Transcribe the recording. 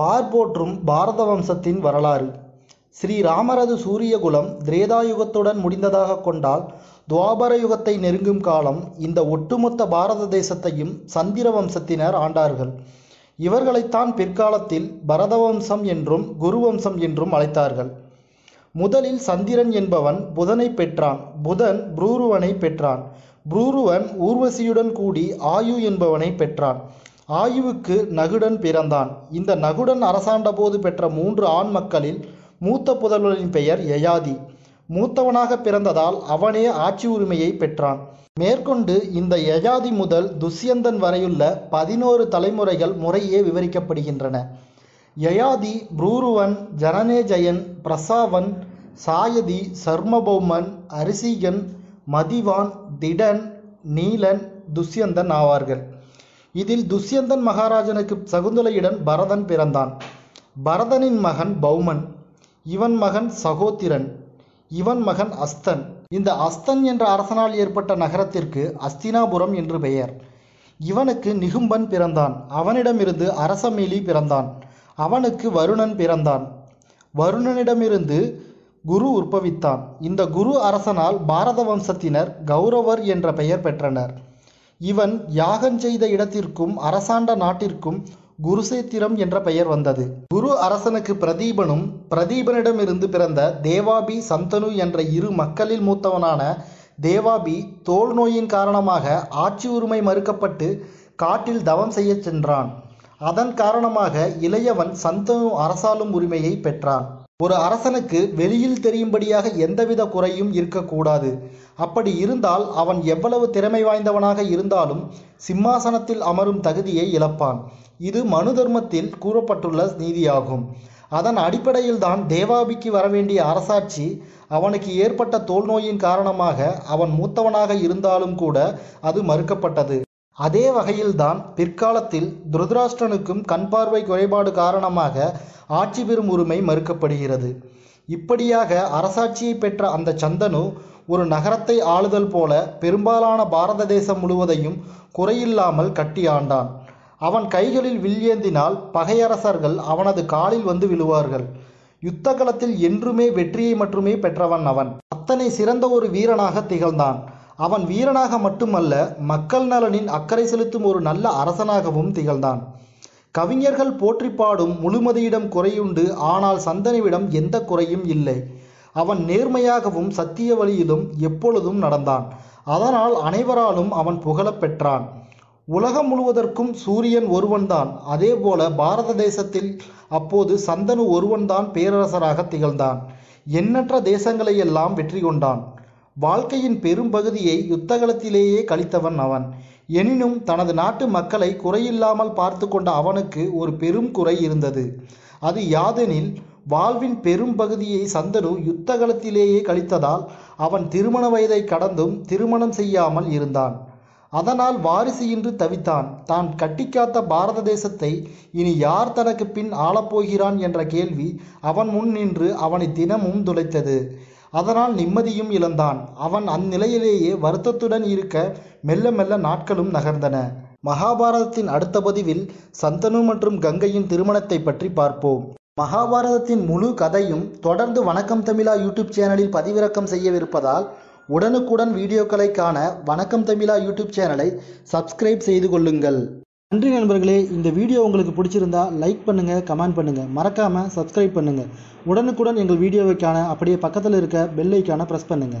பார்போற்றும் பாரத வம்சத்தின் வரலாறு. ஸ்ரீராமரது சூரியகுலம் திரேதாயுகத்துடன் முடிந்ததாக கொண்டால் துவாபர யுகத்தை நெருங்கும் காலம் இந்த ஒட்டுமொத்த பாரத தேசத்தையும் சந்திர வம்சத்தினர் ஆண்டார்கள். இவர்களைத்தான் பிற்காலத்தில் பரதவம்சம் என்றும் குருவம்சம் என்றும் அழைத்தார்கள். முதலில் சந்திரன் என்பவன் புதனை பெற்றான். புதன் புரூருவனை பெற்றான். புரூருவன் ஊர்வசியுடன் கூடி ஆயு என்பவனை பெற்றான். ஆயுவுக்கு நகுடன் பிறந்தான். இந்த நகுடன் அரசாண்ட போது பெற்ற மூன்று ஆண் மக்களில் மூத்த புதல்வனின் பெயர் யயாதி. மூத்தவனாக பிறந்ததால் அவனே ஆட்சி உரிமையை பெற்றான். மேற்கொண்டு இந்த யயாதி முதல் துஷ்யந்தன் வரையுள்ள பதினோரு தலைமுறைகள் முறையே விவரிக்கப்படுகின்றன. யயாதி புரூருவன் ஜனநேஜயன் பிரசாவன் சாயதி சர்மபௌமன் அரிசிகன் மதிவான் திடன் நீலன் துஷ்யந்தன் ஆவார்கள். இதில் துஷ்யந்தன் மகாராஜனுக்கு சகுந்தலையுடன் பரதன் பிறந்தான். பரதனின் மகன் பௌமன் இவன் மகன் சகோத்திரன் இவன் மகன் அஸ்தன். இந்த அஸ்தன் என்ற அரசனால் ஏற்பட்ட நகரத்திற்கு அஸ்தினாபுரம் என்று பெயர். இவனுக்கு நிகும்பன் பிறந்தான். அவனிடமிருந்து அரசமேலி பிறந்தான். அவனுக்கு வருணன் பிறந்தான். வருணனிடமிருந்து குரு உற்பவித்தான். இந்த குரு அரசனால் பாரத வம்சத்தினர் கௌரவர் என்ற பெயர் பெற்றனர். இவன் யாகம் செய்த இடத்திற்கும் அரசாண்ட நாட்டிற்கும் குருசேத்திரம் என்ற பெயர் வந்தது. குரு அரசனுக்கு பிரதீபனும் பிரதீபனிடமிருந்து பிறந்த தேவாபி சந்தனு என்ற இரு மக்களில் மூத்தவனான தேவாபி தோல் நோயின் காரணமாக ஆட்சி உரிமை மறுக்கப்பட்டு காட்டில் தவம் செய்யச் சென்றான். அதன் காரணமாக இளையவன் சந்தனு அரசாளும் உரிமையை பெற்றான். ஒரு அரசனுக்கு வெளியில் தெரியும்படியாக எந்தவித குறையும் இருக்கக்கூடாது. அப்படி இருந்தால் அவன் எவ்வளவு திறமை வாய்ந்தவனாக இருந்தாலும் சிம்மாசனத்தில் அமரும் தகுதியை இழப்பான். இது மனு தர்மத்தில் கூறப்பட்டுள்ள நீதியாகும். அதன் அடிப்படையில்தான் தேவாபிக்கு வரவேண்டிய அரசாட்சி அவனுக்கு ஏற்பட்ட தோல் நோயின் காரணமாக அவன் மூத்தவனாக இருந்தாலும் கூட அது மறுக்கப்பட்டது. அதே வகையில்தான் பிற்காலத்தில் துருதராஷ்டிரனுக்கும் கண்பார்வை குறைபாடு காரணமாக ஆட்சி பெறும் உரிமை மறுக்கப்படுகிறது. இப்படியாக அரசாட்சியை பெற்ற அந்த சந்தனு ஒரு நகரத்தை ஆளுதல் போல பெரும்பாலான பாரத தேசம் முழுவதையும் குறையில்லாமல் கட்டி ஆண்டான். அவன் கைகளில் வில்லேந்தினால் பகையரசர்கள் அவனது காலில் வந்து விழுவார்கள். யுத்த களத்தில் என்றுமே வெற்றியை மட்டுமே பெற்றவன் அவன். அத்தனை சிறந்த ஒரு வீரனாக திகழ்ந்தான். அவன் வீரனாக மட்டுமல்ல மக்கள் நலனின் அக்கறை செலுத்தும் ஒரு நல்ல அரசனாகவும் திகழ்ந்தான். கவிஞர்கள் போற்றி பாடும் முழுமதியிடம் குறையுண்டு ஆனால் சந்தனுவிடம் எந்த குறையும் இல்லை. அவன் நேர்மையாகவும் சத்திய வழியிலும் எப்பொழுதும் நடந்தான். அதனால் அனைவராலும் அவன் புகழப் பெற்றான். உலகம் முழுவதற்கும் சூரியன் ஒருவன்தான். அதேபோல பாரத தேசத்தில் அப்போது சந்தனு ஒருவன்தான் பேரரசராக திகழ்ந்தான். எண்ணற்ற தேசங்களை எல்லாம் வெற்றி கொண்டான். வாழ்க்கையின் பெரும்பகுதியை யுத்தகலத்திலேயே கழித்தவன் அவன். எனினும் தனது நாட்டு மக்களை குறையில்லாமல் பார்த்து கொண்ட அவனுக்கு ஒரு பெரும் குறை இருந்தது. அது யாதெனில் வாழ்வின் பெரும் பகுதியை சந்தனு யுத்தகலத்திலேயே கழித்ததால் அவன் திருமண வயதை கடந்தும் திருமணம் செய்யாமல் இருந்தான். அதனால் வாரிசு இன்று தவித்தான். தான் கட்டிக்காத்த பாரத தேசத்தை இனி யார் தனக்கு பின் ஆளப்போகிறான் என்ற கேள்வி அவன் முன் நின்று அவனை தினமும் துளைத்தது. அதனால் நிம்மதியும் இழந்தான். அவன் அந்நிலையிலேயே வருத்தத்துடன் இருக்க மெல்ல மெல்ல நாட்களும் நகர்ந்தன. மகாபாரதத்தின் அடுத்த பதிவில் சந்தனு மற்றும் கங்கையின் திருமணத்தை பற்றி பார்ப்போம். மகாபாரதத்தின் முழு கதையும் தொடர்ந்து வணக்கம் தமிழா யூடியூப் சேனலில் பதிவிறக்கம் செய்யவிருப்பதால் உடனுக்குடன் வீடியோக்களை காண வணக்கம் தமிழா யூடியூப் சேனலை சப்ஸ்கிரைப் செய்து கொள்ளுங்கள். நன்றி நண்பர்களே இந்த வீடியோ உங்களுக்கு பிடிச்சிருந்தா லைக் பண்ணுங்க கமெண்ட் பண்ணுங்க. மறக்காம சப்ஸ்கிரைப் பண்ணுங்க. உடனுக்குடன் எங்கள் வீடியோவை காண அப்படியே பக்கத்தில் இருக்க பெல் ஐக்கான ப்ரெஸ் பண்ணுங்க.